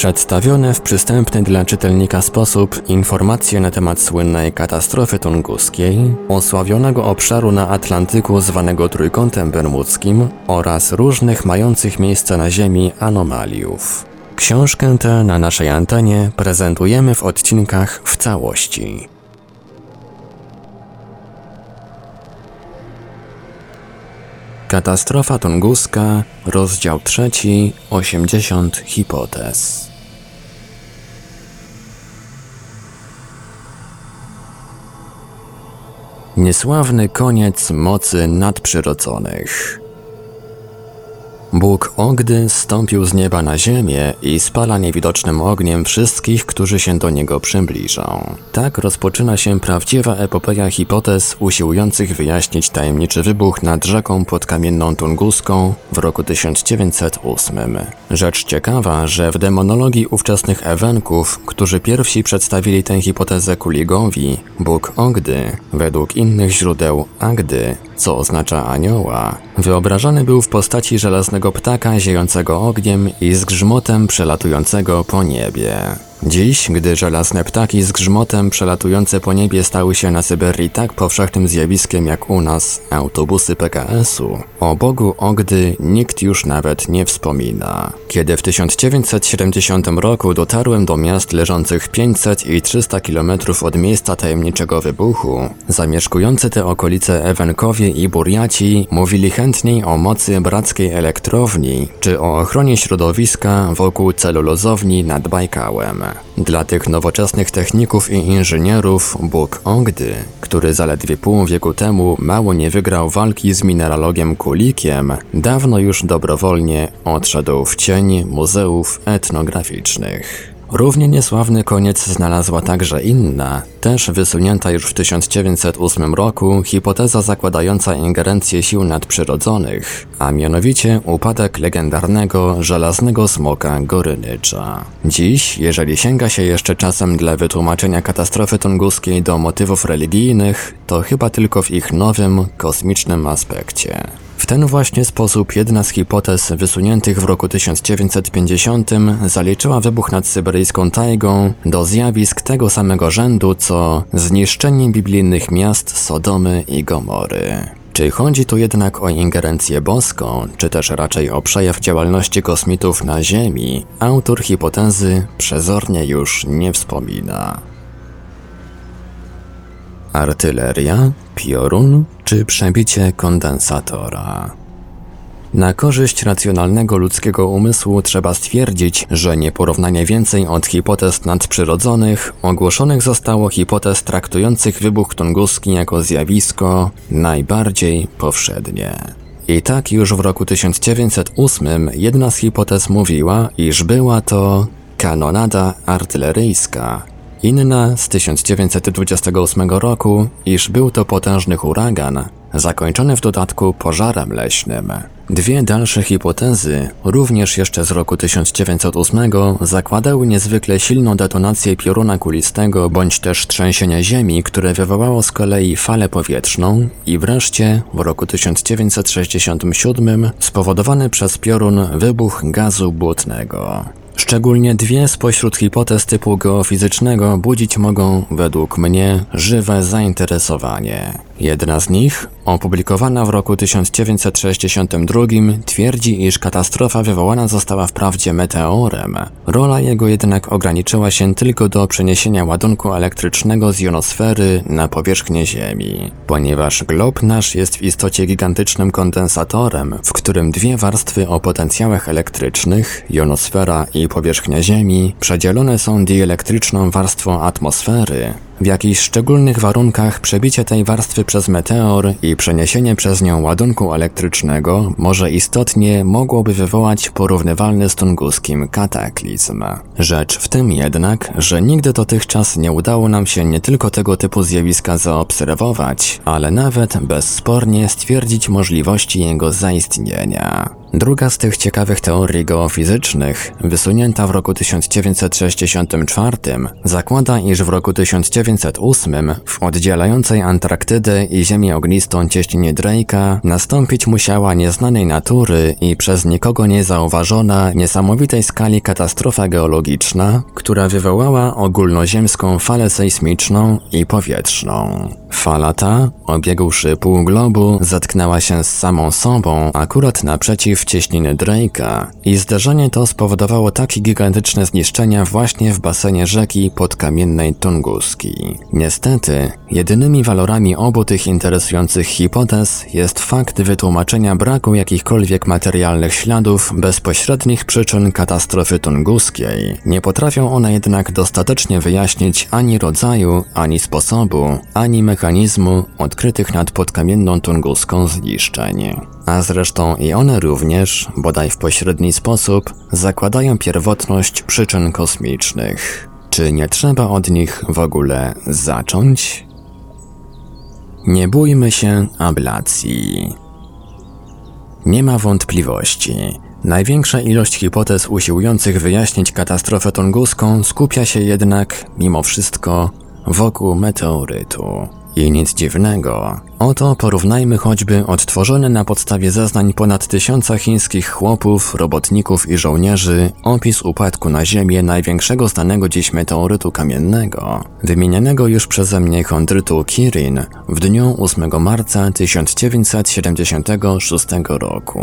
Przedstawione w przystępny dla czytelnika sposób informacje na temat słynnej katastrofy tunguskiej, osławionego obszaru na Atlantyku zwanego Trójkątem Bermudzkim oraz różnych mających miejsce na Ziemi anomaliów. Książkę tę na naszej antenie prezentujemy w odcinkach w całości. Katastrofa tunguska, rozdział trzeci, 80 hipotez. Niesławny koniec mocy nadprzyrodzonych. Bóg Ogdy stąpił z nieba na ziemię i spala niewidocznym ogniem wszystkich, którzy się do niego przybliżą. Tak rozpoczyna się prawdziwa epopeja hipotez usiłujących wyjaśnić tajemniczy wybuch nad rzeką podkamienną tunguską w roku 1908. Rzecz ciekawa, że w demonologii ówczesnych Ewenków, którzy pierwsi przedstawili tę hipotezę Kuligowi, Bóg Ogdy, według innych źródeł Agdy, co oznacza anioła, wyobrażany był w postaci żelaznego ptaka ziejącego ogniem i z grzmotem przelatującego po niebie. Dziś, gdy żelazne ptaki z grzmotem przelatujące po niebie stały się na Syberii tak powszechnym zjawiskiem jak u nas autobusy PKS-u, o Bogu Ogdy nikt już nawet nie wspomina. Kiedy w 1970 roku dotarłem do miast leżących 500 i 300 km od miejsca tajemniczego wybuchu, zamieszkujący te okolice Ewenkowie i Burjaci mówili chętniej o mocy brackiej elektrowni czy o ochronie środowiska wokół celulozowni nad Bajkałem. Dla tych nowoczesnych techników i inżynierów Bóg Ogdy, który zaledwie pół wieku temu mało nie wygrał walki z mineralogiem Kulikiem, dawno już dobrowolnie odszedł w cień muzeów etnograficznych. Równie niesławny koniec znalazła także inna, też wysunięta już w 1908 roku, hipoteza zakładająca ingerencję sił nadprzyrodzonych, a mianowicie upadek legendarnego żelaznego smoka Gorynycza. Dziś, jeżeli sięga się jeszcze czasem dla wytłumaczenia katastrofy tunguskiej do motywów religijnych, to chyba tylko w ich nowym, kosmicznym aspekcie. W ten właśnie sposób jedna z hipotez wysuniętych w roku 1950 zaliczyła wybuch nad syberyjską tajgą do zjawisk tego samego rzędu co zniszczenie biblijnych miast Sodomy i Gomory. Czy chodzi tu jednak o ingerencję boską, czy też raczej o przejaw działalności kosmitów na Ziemi, autor hipotezy przezornie już nie wspomina. Artyleria, piorun czy przebicie kondensatora? Na korzyść racjonalnego ludzkiego umysłu trzeba stwierdzić, że nieporównanie więcej od hipotez nadprzyrodzonych ogłoszonych zostało hipotez traktujących wybuch tunguski jako zjawisko najbardziej powszednie. I tak już w roku 1908 jedna z hipotez mówiła, iż była to kanonada artyleryjska, Inna z 1928 roku, iż był to potężny huragan, zakończony w dodatku pożarem leśnym. Dwie dalsze hipotezy, również jeszcze z roku 1908, zakładały niezwykle silną detonację pioruna kulistego bądź też trzęsienia ziemi, które wywołało z kolei falę powietrzną i wreszcie w roku 1967 spowodowany przez piorun wybuch gazu błotnego. Szczególnie dwie spośród hipotez typu geofizycznego budzić mogą, według mnie, żywe zainteresowanie. Jedna z nich, opublikowana w roku 1962, twierdzi, iż katastrofa wywołana została wprawdzie meteorem. Rola jego jednak ograniczyła się tylko do przeniesienia ładunku elektrycznego z jonosfery na powierzchnię Ziemi. Ponieważ glob nasz jest w istocie gigantycznym kondensatorem, w którym dwie warstwy o potencjałach elektrycznych, jonosfera i powierzchnia Ziemi, przedzielone są dielektryczną warstwą atmosfery, w jakichś szczególnych warunkach przebicie tej warstwy przez meteor i przeniesienie przez nią ładunku elektrycznego może istotnie mogłoby wywołać porównywalny z tunguskim kataklizm. Rzecz w tym jednak, że nigdy dotychczas nie udało nam się nie tylko tego typu zjawiska zaobserwować, ale nawet bezspornie stwierdzić możliwości jego zaistnienia. Druga z tych ciekawych teorii geofizycznych, wysunięta w roku 1964, zakłada, iż w roku 1908 w oddzielającej Antarktydę i Ziemię ognistą cieśninie Drake'a nastąpić musiała nieznanej natury i przez nikogo nie zauważona niesamowitej skali katastrofa geologiczna, która wywołała ogólnoziemską falę sejsmiczną i powietrzną. Fala ta, obiegłszy pół globu, zetknęła się z samą sobą akurat naprzeciw cieśniny Drake'a i zdarzenie to spowodowało takie gigantyczne zniszczenia właśnie w basenie rzeki podkamiennej Tunguski. Niestety, jedynymi walorami obu tych interesujących hipotez jest fakt wytłumaczenia braku jakichkolwiek materialnych śladów bezpośrednich przyczyn katastrofy tunguskiej. Nie potrafią one jednak dostatecznie wyjaśnić ani rodzaju, ani sposobu, ani mechanizmu odkrytych nad podkamienną tunguską zniszczeń. A zresztą i one również, bodaj w pośredni sposób, zakładają pierwotność przyczyn kosmicznych. Czy nie trzeba od nich w ogóle zacząć? Nie bójmy się ablacji. Nie ma wątpliwości. Największa ilość hipotez usiłujących wyjaśnić katastrofę tunguską skupia się jednak, mimo wszystko, wokół meteorytu. I nic dziwnego. Oto porównajmy choćby odtworzony na podstawie zeznań ponad tysiąca chińskich chłopów, robotników i żołnierzy opis upadku na Ziemię największego znanego dziś meteorytu kamiennego, wymienianego już przeze mnie chondrytu Kirin w dniu 8 marca 1976 roku.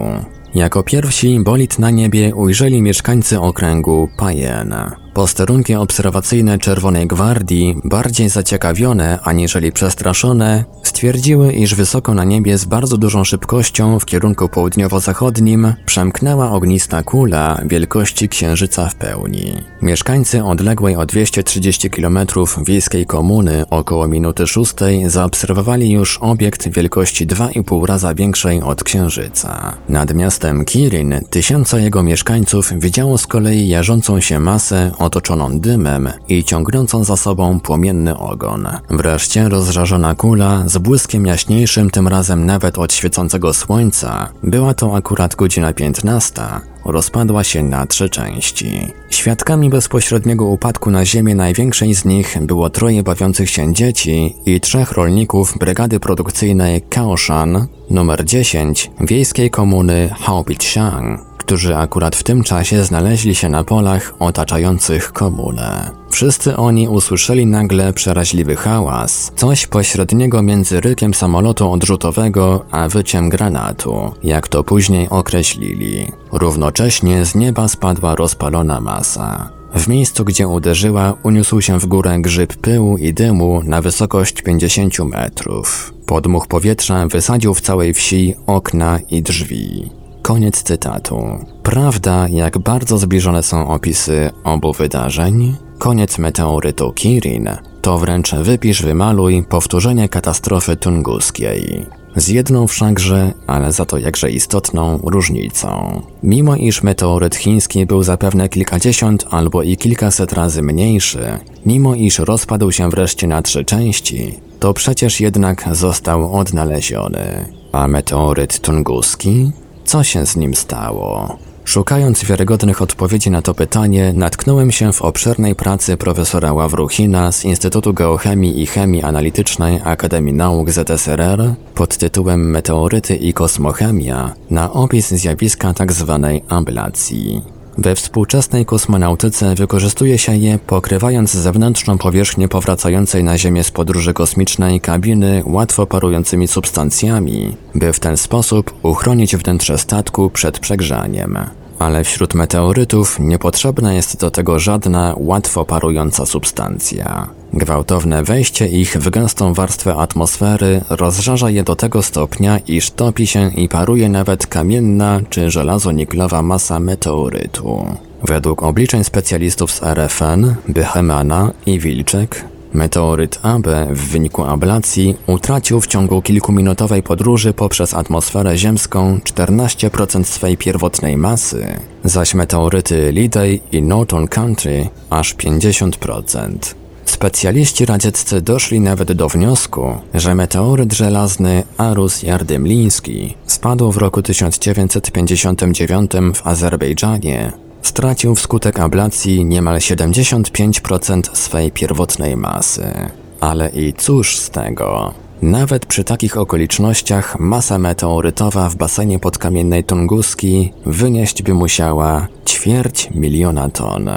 Jako pierwsi bolid na niebie ujrzeli mieszkańcy okręgu Payen. Posterunki obserwacyjne Czerwonej Gwardii, bardziej zaciekawione aniżeli przestraszone, stwierdziły, iż wysoko na niebie z bardzo dużą szybkością w kierunku południowo-zachodnim przemknęła ognista kula wielkości księżyca w pełni. Mieszkańcy odległej o 230 km wiejskiej komuny około minuty szóstej zaobserwowali już obiekt wielkości 2,5 raza większej od księżyca. Nad miastem Kirin tysiące jego mieszkańców widziało z kolei jarzącą się masę otoczoną dymem i ciągnącą za sobą płomienny ogon. Wreszcie rozżarzona kula z błyskiem jaśniejszym tym razem nawet od świecącego słońca, była to akurat godzina 15, rozpadła się na trzy części. Świadkami bezpośredniego upadku na ziemię największej z nich było troje bawiących się dzieci i trzech rolników brygady produkcyjnej Kaoshan numer 10 wiejskiej komuny Haopichang którzy akurat w tym czasie znaleźli się na polach otaczających komunę. Wszyscy oni usłyszeli nagle przeraźliwy hałas, coś pośredniego między rykiem samolotu odrzutowego a wyciem granatu, jak to później określili. Równocześnie z nieba spadła rozpalona masa. W miejscu, gdzie uderzyła, uniósł się w górę grzyb pyłu i dymu na wysokość 50 metrów. Podmuch powietrza wysadził w całej wsi okna i drzwi. Koniec cytatu. Prawda, jak bardzo zbliżone są opisy obu wydarzeń? Koniec meteorytu Kirin to wręcz wypisz wymaluj powtórzenie katastrofy tunguskiej. Z jedną wszakże, ale za to jakże istotną, różnicą. Mimo iż meteoryt chiński był zapewne kilkadziesiąt albo i kilkaset razy mniejszy, mimo iż rozpadł się wreszcie na trzy części, to przecież jednak został odnaleziony. A meteoryt tunguski? Co się z nim stało? Szukając wiarygodnych odpowiedzi na to pytanie, natknąłem się w obszernej pracy profesora Ławruchina z Instytutu Geochemii i Chemii Analitycznej Akademii Nauk ZSRR pod tytułem Meteoryty i kosmochemia na opis zjawiska tzw. Tak ablacji. We współczesnej kosmonautyce wykorzystuje się je pokrywając zewnętrzną powierzchnię powracającej na Ziemię z podróży kosmicznej kabiny łatwo parującymi substancjami, by w ten sposób uchronić wnętrze statku przed przegrzaniem. Ale wśród meteorytów niepotrzebna jest do tego żadna łatwo parująca substancja. Gwałtowne wejście ich w gęstą warstwę atmosfery rozżarza je do tego stopnia, iż topi się i paruje nawet kamienna czy żelazoniklowa masa meteorytu. Według obliczeń specjalistów z RFN, Bychemana i Wilczek, Meteoryt AB w wyniku ablacji utracił w ciągu kilkuminutowej podróży poprzez atmosferę ziemską 14% swej pierwotnej masy, zaś meteoryty Lidey i Norton Country aż 50%. Specjaliści radzieccy doszli nawet do wniosku, że meteoryt żelazny Arus Jardymliński spadł w roku 1959 w Azerbejdżanie. Stracił wskutek ablacji niemal 75% swej pierwotnej masy. Ale i cóż z tego? Nawet przy takich okolicznościach masa meteorytowa w basenie podkamiennej Tunguski wynieść by musiała ćwierć miliona ton.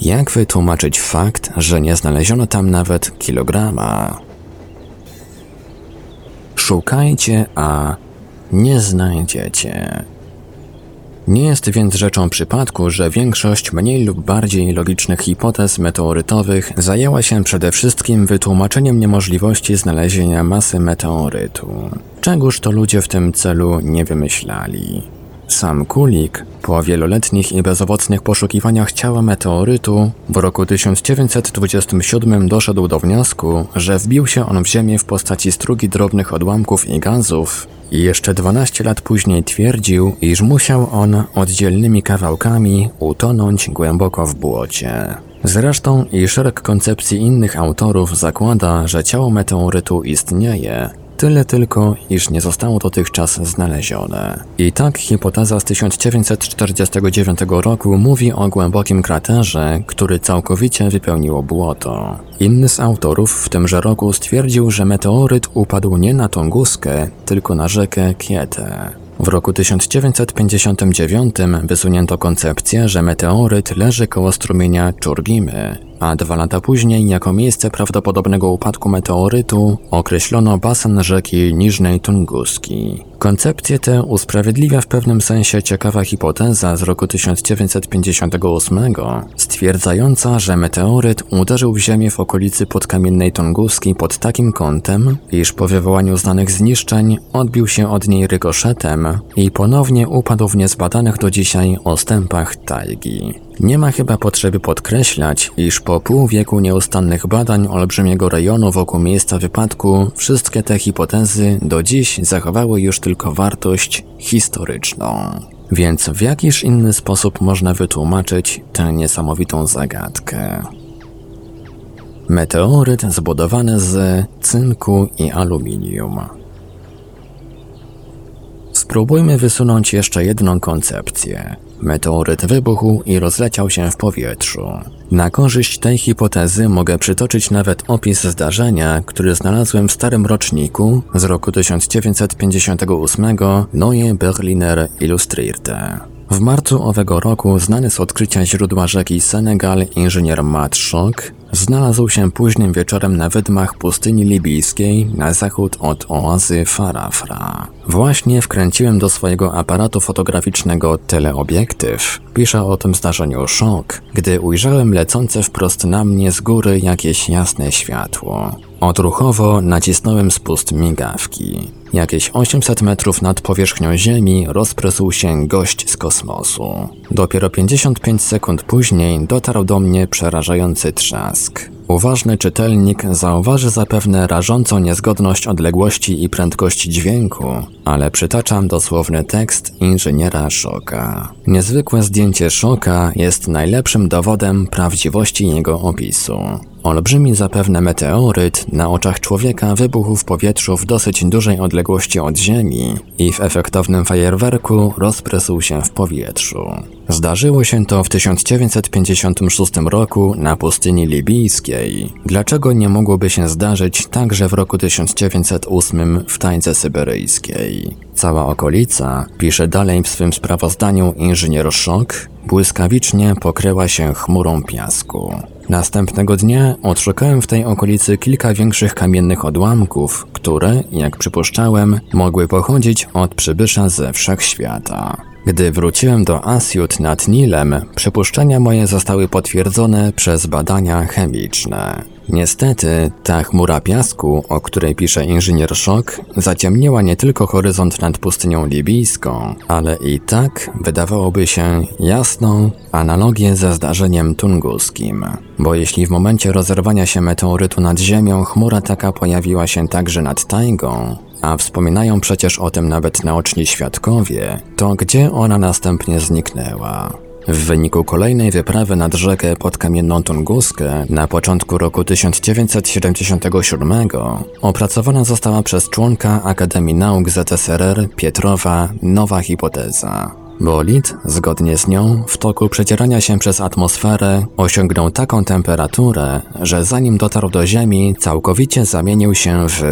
Jak wytłumaczyć fakt, że nie znaleziono tam nawet kilograma? Szukajcie, a nie znajdziecie. Nie jest więc rzeczą przypadku, że większość mniej lub bardziej logicznych hipotez meteorytowych zajęła się przede wszystkim wytłumaczeniem niemożliwości znalezienia masy meteorytu. Czegóż to ludzie w tym celu nie wymyślali? Sam Kulik, po wieloletnich i bezowocnych poszukiwaniach ciała meteorytu, w roku 1927 doszedł do wniosku, że wbił się on w Ziemię w postaci strugi drobnych odłamków i gazów jeszcze 12 lat później twierdził, iż musiał on oddzielnymi kawałkami utonąć głęboko w błocie. Zresztą i szereg koncepcji innych autorów zakłada, że ciało meteorytu istnieje, Tyle tylko, iż nie zostało dotychczas znalezione. I tak hipoteza z 1949 roku mówi o głębokim kraterze, który całkowicie wypełniło błoto. Inny z autorów w tymże roku stwierdził, że meteoryt upadł nie na Tunguskę, tylko na rzekę Kietę. W roku 1959 wysunięto koncepcję, że meteoryt leży koło strumienia Czurgimy, a dwa lata później jako miejsce prawdopodobnego upadku meteorytu określono basen rzeki Niżnej Tunguski. Koncepcję tę usprawiedliwia w pewnym sensie ciekawa hipoteza z roku 1958, stwierdzająca, że meteoryt uderzył w ziemię w okolicy podkamiennej Tunguski pod takim kątem, iż po wywołaniu znanych zniszczeń odbił się od niej rykoszetem i ponownie upadł w niezbadanych do dzisiaj ostępach tajgi. Nie ma chyba potrzeby podkreślać, iż po pół wieku nieustannych badań olbrzymiego rejonu wokół miejsca wypadku, wszystkie te hipotezy do dziś zachowały już tylko wartość historyczną. Więc w jakiż inny sposób można wytłumaczyć tę niesamowitą zagadkę? Meteoryt zbudowany z cynku i aluminium. Spróbujmy wysunąć jeszcze jedną koncepcję. Meteoryt wybuchł i rozleciał się w powietrzu. Na korzyść tej hipotezy mogę przytoczyć nawet opis zdarzenia, który znalazłem w starym roczniku z roku 1958 Neue Berliner Illustrierte. W marcu owego roku znany z odkrycia źródła rzeki Senegal inżynier Matt Schock znalazł się późnym wieczorem na wydmach pustyni libijskiej na zachód od oazy Farafra. Właśnie wkręciłem do swojego aparatu fotograficznego teleobiektyw. Pisze o tym zdarzeniu Szok, gdy ujrzałem lecące wprost na mnie z góry jakieś jasne światło. Odruchowo nacisnąłem spust migawki. Jakieś 800 metrów nad powierzchnią Ziemi rozprysł się gość z kosmosu. Dopiero 55 sekund później dotarł do mnie przerażający trzask. Uważny czytelnik zauważy zapewne rażącą niezgodność odległości i prędkości dźwięku, ale przytaczam dosłowny tekst inżyniera Szoka. Niezwykłe zdjęcie Szoka jest najlepszym dowodem prawdziwości jego opisu. Olbrzymi zapewne meteoryt na oczach człowieka wybuchł w powietrzu w dosyć dużej odległości od Ziemi i w efektownym fajerwerku rozprysł się w powietrzu. Zdarzyło się to w 1956 roku na pustyni libijskiej. Dlaczego nie mogłoby się zdarzyć także w roku 1908 w tańce syberyjskiej? Cała okolica, pisze dalej w swym sprawozdaniu inżynier Szok, błyskawicznie pokryła się chmurą piasku. Następnego dnia odszukałem w tej okolicy kilka większych kamiennych odłamków, które, jak przypuszczałem, mogły pochodzić od przybysza ze wszechświata. Gdy wróciłem do Asiut nad Nilem, przypuszczenia moje zostały potwierdzone przez badania chemiczne. Niestety, ta chmura piasku, o której pisze inżynier Szok, zaciemniła nie tylko horyzont nad pustynią libijską, ale i tak, wydawałoby się, jasną analogię ze zdarzeniem tunguskim. Bo jeśli w momencie rozerwania się meteorytu nad Ziemią chmura taka pojawiła się także nad tajgą, a wspominają przecież o tym nawet naoczni świadkowie, to gdzie ona następnie zniknęła? W wyniku kolejnej wyprawy nad rzekę pod kamienną Tunguskę na początku roku 1977 opracowana została przez członka Akademii Nauk ZSRR Pietrowa nowa hipoteza. Bolid, zgodnie z nią, w toku przedzierania się przez atmosferę osiągnął taką temperaturę, że zanim dotarł do Ziemi, całkowicie zamienił się w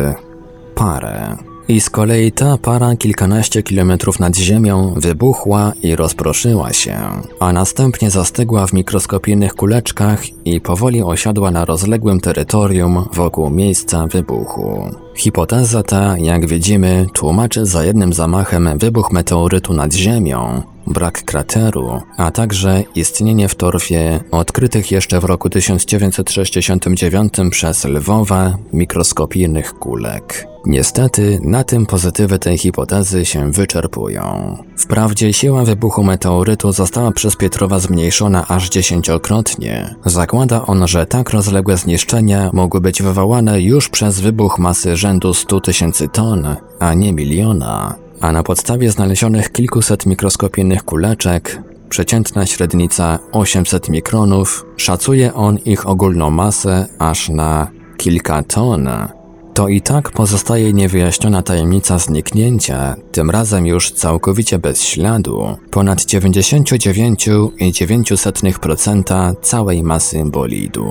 parę. I z kolei ta para kilkanaście kilometrów nad ziemią wybuchła i rozproszyła się, a następnie zastygła w mikroskopijnych kuleczkach i powoli osiadła na rozległym terytorium wokół miejsca wybuchu. Hipoteza ta, jak widzimy, tłumaczy za jednym zamachem wybuch meteorytu nad Ziemią, brak krateru, a także istnienie w torfie odkrytych jeszcze w roku 1969 przez Lwowa mikroskopijnych kulek. Niestety, na tym pozytywy tej hipotezy się wyczerpują. Wprawdzie siła wybuchu meteorytu została przez Pietrowa zmniejszona aż dziesięciokrotnie. Zakłada on, że tak rozległe zniszczenia mogły być wywołane już przez wybuch masy rzędu 100 tysięcy ton, a nie miliona. A na podstawie znalezionych kilkuset mikroskopijnych kuleczek, przeciętna średnica 800 mikronów, szacuje on ich ogólną masę aż na kilka ton to i tak pozostaje niewyjaśniona tajemnica zniknięcia, tym razem już całkowicie bez śladu, ponad 99,9% całej masy bolidu.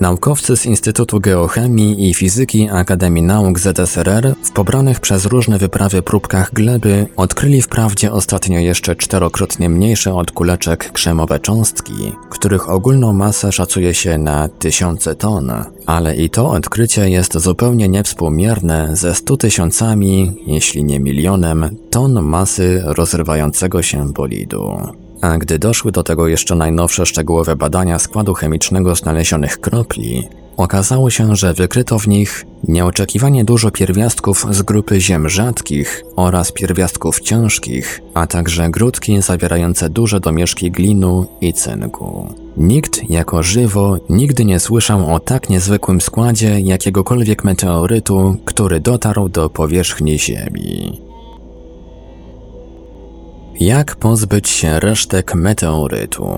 Naukowcy z Instytutu Geochemii i Fizyki Akademii Nauk ZSRR w pobranych przez różne wyprawy próbkach gleby odkryli wprawdzie ostatnio jeszcze czterokrotnie mniejsze od kuleczek krzemowe cząstki, których ogólną masę szacuje się na tysiące ton, ale i to odkrycie jest zupełnie niewspółmierne ze stu tysiącami, jeśli nie milionem, ton masy rozrywającego się bolidu. A gdy doszły do tego jeszcze najnowsze szczegółowe badania składu chemicznego znalezionych kropli, okazało się, że wykryto w nich nieoczekiwanie dużo pierwiastków z grupy ziem rzadkich oraz pierwiastków ciężkich, a także grudki zawierające duże domieszki glinu i cynku. Nikt jako żywo nigdy nie słyszał o tak niezwykłym składzie jakiegokolwiek meteorytu, który dotarł do powierzchni Ziemi. Jak pozbyć się resztek meteorytu?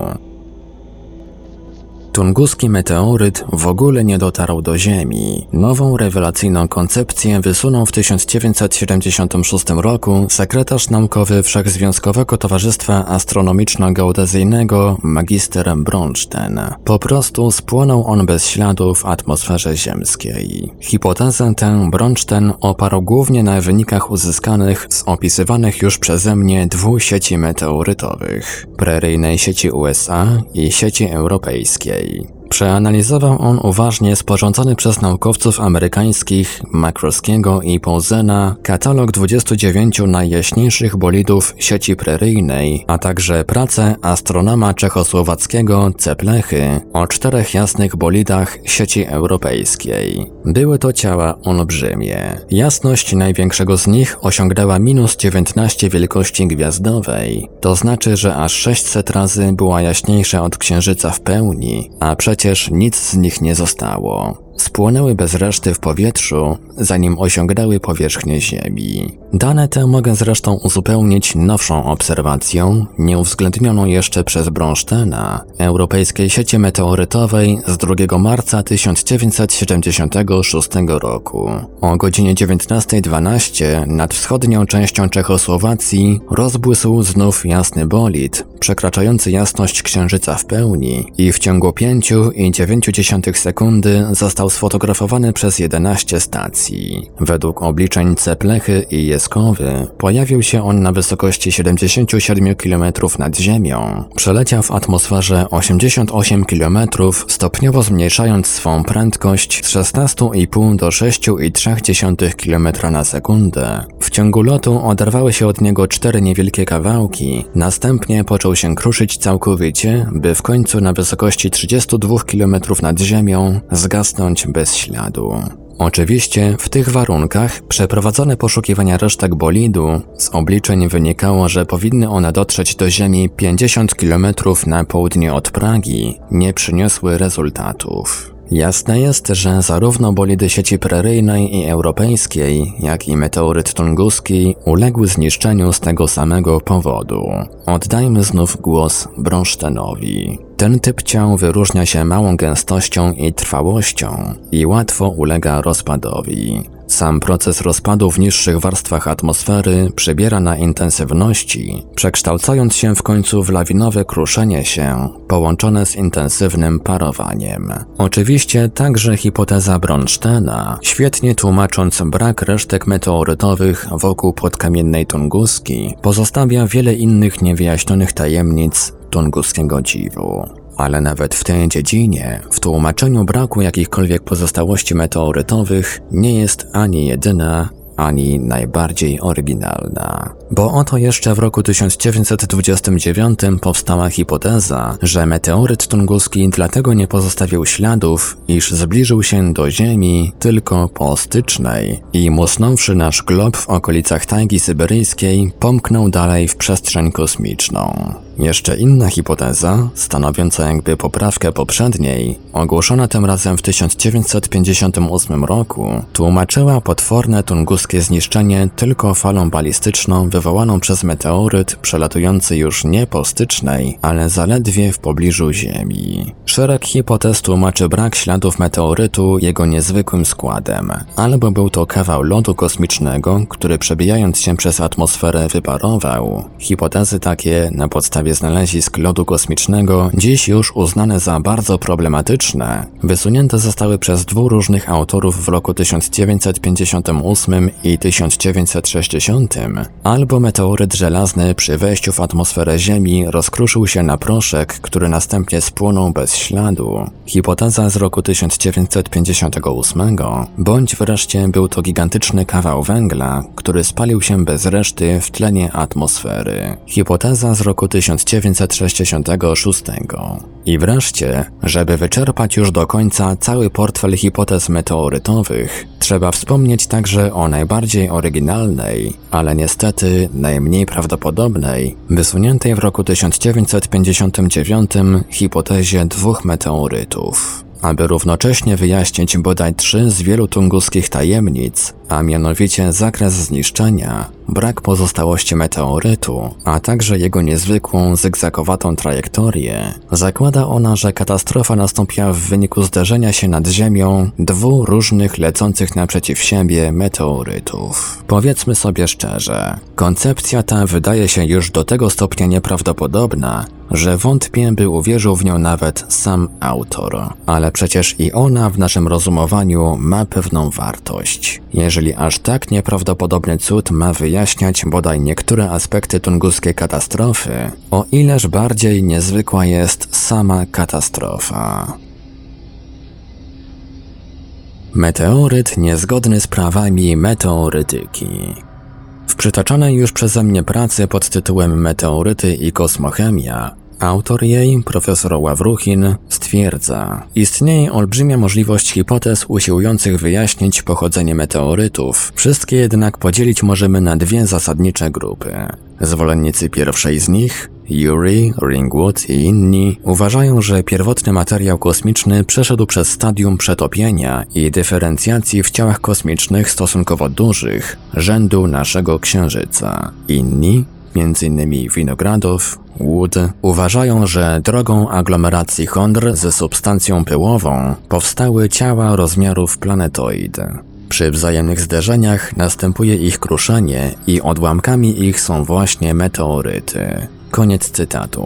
Tunguski meteoryt w ogóle nie dotarł do Ziemi. Nową rewelacyjną koncepcję wysunął w 1976 roku sekretarz naukowy Wszechzwiązkowego Towarzystwa Astronomiczno-Geodezyjnego magister Bronstein. Po prostu spłonął on bez śladu w atmosferze ziemskiej. Hipotezę tę Bronstein oparł głównie na wynikach uzyskanych z opisywanych już przeze mnie dwóch sieci meteorytowych, preryjnej sieci USA i sieci europejskiej. aí. Przeanalizował on uważnie sporządzony przez naukowców amerykańskich Macroskiego i Pouzena katalog 29 najjaśniejszych bolidów sieci preryjnej, a także pracę astronoma czechosłowackiego Ceplechy o czterech jasnych bolidach sieci europejskiej. Były to ciała olbrzymie. Jasność największego z nich osiągnęła minus 19 wielkości gwiazdowej, to znaczy, że aż 600 razy była jaśniejsza od Księżyca w pełni, a przecież nic z nich nie zostało spłonęły bez reszty w powietrzu, zanim osiągnęły powierzchnię Ziemi. Dane te mogę zresztą uzupełnić nowszą obserwacją, nieuwzględnioną jeszcze przez Bronsteina, Europejskiej Sieci Meteorytowej z 2 marca 1976 roku. O godzinie 19.12 nad wschodnią częścią Czechosłowacji rozbłysł znów jasny bolid, przekraczający jasność Księżyca w pełni i w ciągu 5,9 sekundy został sfotografowany przez 11 stacji. Według obliczeń Ceplechy i Jeskowy pojawił się on na wysokości 77 km nad ziemią. Przeleciał w atmosferze 88 km, stopniowo zmniejszając swą prędkość z 16,5 do 6,3 km na sekundę. W ciągu lotu oderwały się od niego cztery niewielkie kawałki, następnie począł się kruszyć całkowicie, by w końcu na wysokości 32 km nad ziemią zgasnąć bez śladu. Oczywiście w tych warunkach przeprowadzone poszukiwania resztek bolidu z obliczeń wynikało, że powinny one dotrzeć do Ziemi 50 km na południe od Pragi, nie przyniosły rezultatów. Jasne jest, że zarówno bolidy sieci preryjnej i europejskiej, jak i meteoryt tunguski uległy zniszczeniu z tego samego powodu. Oddajmy znów głos Bronsztenowi. Ten typ ciał wyróżnia się małą gęstością i trwałością i łatwo ulega rozpadowi. Sam proces rozpadu w niższych warstwach atmosfery przybiera na intensywności, przekształcając się w końcu w lawinowe kruszenie się, połączone z intensywnym parowaniem. Oczywiście także hipoteza Bronsteina, świetnie tłumacząc brak resztek meteorytowych wokół podkamiennej Tunguski, pozostawia wiele innych niewyjaśnionych tajemnic tunguskiego dziwu. Ale nawet w tej dziedzinie, w tłumaczeniu braku jakichkolwiek pozostałości meteorytowych, nie jest ani jedyna, ani najbardziej oryginalna. Bo oto jeszcze w roku 1929 powstała hipoteza, że meteoryt tunguski dlatego nie pozostawił śladów, iż zbliżył się do Ziemi tylko po stycznej i musnąwszy nasz glob w okolicach tajgi syberyjskiej, pomknął dalej w przestrzeń kosmiczną. Jeszcze inna hipoteza, stanowiąca jakby poprawkę poprzedniej, ogłoszona tym razem w 1958 roku, tłumaczyła potworne tunguskie zniszczenie tylko falą balistyczną wywołaną przez meteoryt przelatujący już nie po stycznej, ale zaledwie w pobliżu Ziemi. Szereg hipotez tłumaczy brak śladów meteorytu jego niezwykłym składem. Albo był to kawał lodu kosmicznego, który przebijając się przez atmosferę wyparował. Hipotezy takie na podstawie znalezisk lodu kosmicznego, dziś już uznane za bardzo problematyczne, wysunięte zostały przez dwóch różnych autorów w roku 1958 i 1960, albo meteoryt żelazny przy wejściu w atmosferę Ziemi rozkruszył się na proszek, który następnie spłonął bez śladu. Hipoteza z roku 1958, bądź wreszcie był to gigantyczny kawał węgla, który spalił się bez reszty w tlenie atmosfery. Hipoteza z roku 1958 1966. I wreszcie, żeby wyczerpać już do końca cały portfel hipotez meteorytowych, trzeba wspomnieć także o najbardziej oryginalnej, ale niestety najmniej prawdopodobnej, wysuniętej w roku 1959 hipotezie dwóch meteorytów. Aby równocześnie wyjaśnić bodaj trzy z wielu tunguskich tajemnic, a mianowicie zakres zniszczenia, brak pozostałości meteorytu, a także jego niezwykłą, zygzakowatą trajektorię, zakłada ona, że katastrofa nastąpiła w wyniku zderzenia się nad Ziemią dwóch różnych lecących naprzeciw siebie meteorytów. Powiedzmy sobie szczerze, koncepcja ta wydaje się już do tego stopnia nieprawdopodobna, że wątpię, by uwierzył w nią nawet sam autor. Ale przecież i ona w naszym rozumowaniu ma pewną wartość. Jeżeli aż tak nieprawdopodobny cud ma wyjaśniać bodaj niektóre aspekty tunguskiej katastrofy, o ileż bardziej niezwykła jest sama katastrofa. Meteoryt niezgodny z prawami meteorytyki. W przytaczanej już przeze mnie pracy pod tytułem Meteoryty i kosmochemia Autor jej, profesor Ławruchin, stwierdza, istnieje olbrzymia możliwość hipotez usiłujących wyjaśnić pochodzenie meteorytów, wszystkie jednak podzielić możemy na dwie zasadnicze grupy. Zwolennicy pierwszej z nich, Yuri, Ringwood i inni uważają, że pierwotny materiał kosmiczny przeszedł przez stadium przetopienia i dyferencjacji w ciałach kosmicznych stosunkowo dużych, rzędu naszego Księżyca. Inni m.in. Winogradów, Wood, uważają, że drogą aglomeracji chondr ze substancją pyłową powstały ciała rozmiarów planetoid. Przy wzajemnych zderzeniach następuje ich kruszenie i odłamkami ich są właśnie meteoryty. Koniec cytatu.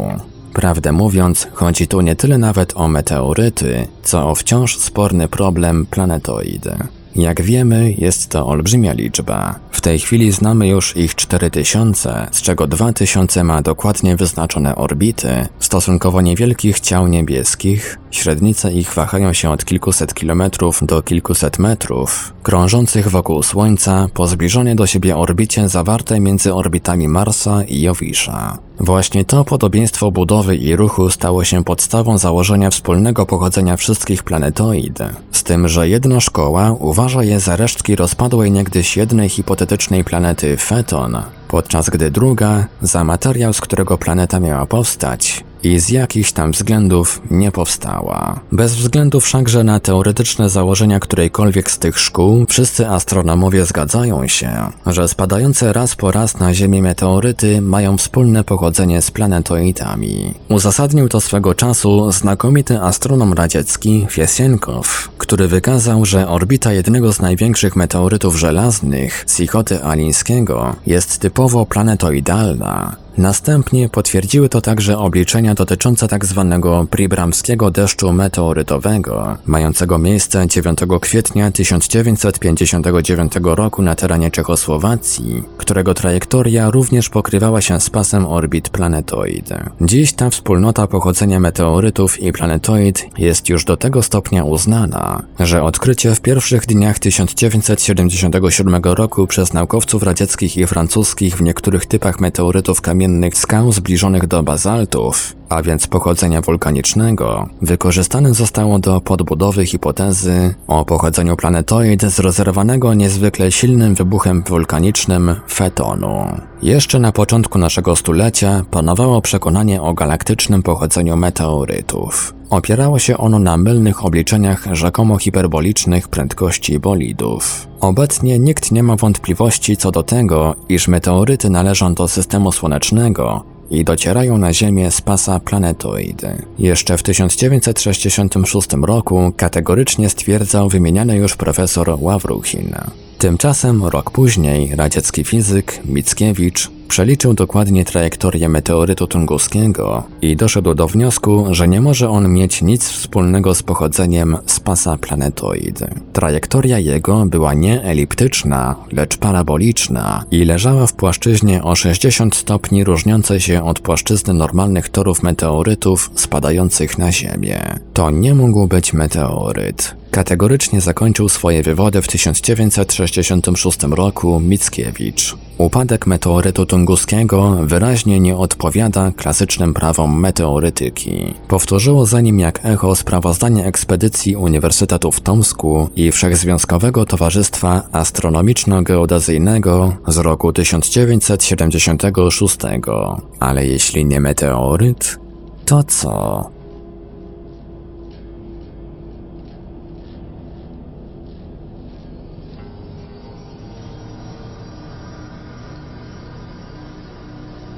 Prawdę mówiąc, chodzi tu nie tyle nawet o meteoryty, co o wciąż sporny problem planetoidy. Jak wiemy, jest to olbrzymia liczba. W tej chwili znamy już ich 4000, z czego 2000 ma dokładnie wyznaczone orbity stosunkowo niewielkich ciał niebieskich. Średnice ich wahają się od kilkuset kilometrów do kilkuset metrów, krążących wokół Słońca po zbliżonej do siebie orbicie zawartej między orbitami Marsa i Jowisza. Właśnie to podobieństwo budowy i ruchu stało się podstawą założenia wspólnego pochodzenia wszystkich planetoid, z tym, że jedna szkoła uważa je za resztki rozpadłej niegdyś jednej hipotetycznej planety Feton, podczas gdy druga za materiał, z którego planeta miała powstać, i z jakichś tam względów nie powstała. Bez względu wszakże na teoretyczne założenia którejkolwiek z tych szkół, wszyscy astronomowie zgadzają się, że spadające raz po raz na Ziemię meteoryty mają wspólne pochodzenie z planetoidami. Uzasadnił to swego czasu znakomity astronom radziecki Fiesienkow, który wykazał, że orbita jednego z największych meteorytów żelaznych, Sichoty Alińskiego, jest typowo planetoidalna, Następnie potwierdziły to także obliczenia dotyczące tzw. Tak pribramskiego deszczu meteorytowego, mającego miejsce 9 kwietnia 1959 roku na terenie Czechosłowacji, którego trajektoria również pokrywała się z pasem orbit planetoid. Dziś ta wspólnota pochodzenia meteorytów i planetoid jest już do tego stopnia uznana, że odkrycie w pierwszych dniach 1977 roku przez naukowców radzieckich i francuskich w niektórych typach meteorytów kamiennych kamiennych skał zbliżonych do bazaltów, a więc pochodzenia wulkanicznego, wykorzystane zostało do podbudowy hipotezy o pochodzeniu planetoid z rozerwanego niezwykle silnym wybuchem wulkanicznym fetonu. Jeszcze na początku naszego stulecia panowało przekonanie o galaktycznym pochodzeniu meteorytów. Opierało się ono na mylnych obliczeniach rzekomo hiperbolicznych prędkości bolidów. Obecnie nikt nie ma wątpliwości co do tego, iż meteoryty należą do systemu słonecznego i docierają na Ziemię z pasa planetoidy. Jeszcze w 1966 roku kategorycznie stwierdzał wymieniany już profesor Ławruchin. Tymczasem rok później radziecki fizyk Mickiewicz przeliczył dokładnie trajektorię meteorytu tunguskiego i doszedł do wniosku, że nie może on mieć nic wspólnego z pochodzeniem z pasa planetoid. Trajektoria jego była nie eliptyczna, lecz paraboliczna i leżała w płaszczyźnie o 60 stopni różniącej się od płaszczyzny normalnych torów meteorytów spadających na Ziemię. To nie mógł być meteoryt. Kategorycznie zakończył swoje wywody w 1966 roku Mickiewicz. Upadek meteorytu tunguskiego wyraźnie nie odpowiada klasycznym prawom meteorytyki. Powtórzyło za nim jak echo sprawozdanie ekspedycji Uniwersytetu w Tomsku i Wszechzwiązkowego Towarzystwa Astronomiczno-Geodezyjnego z roku 1976. Ale jeśli nie meteoryt, to co?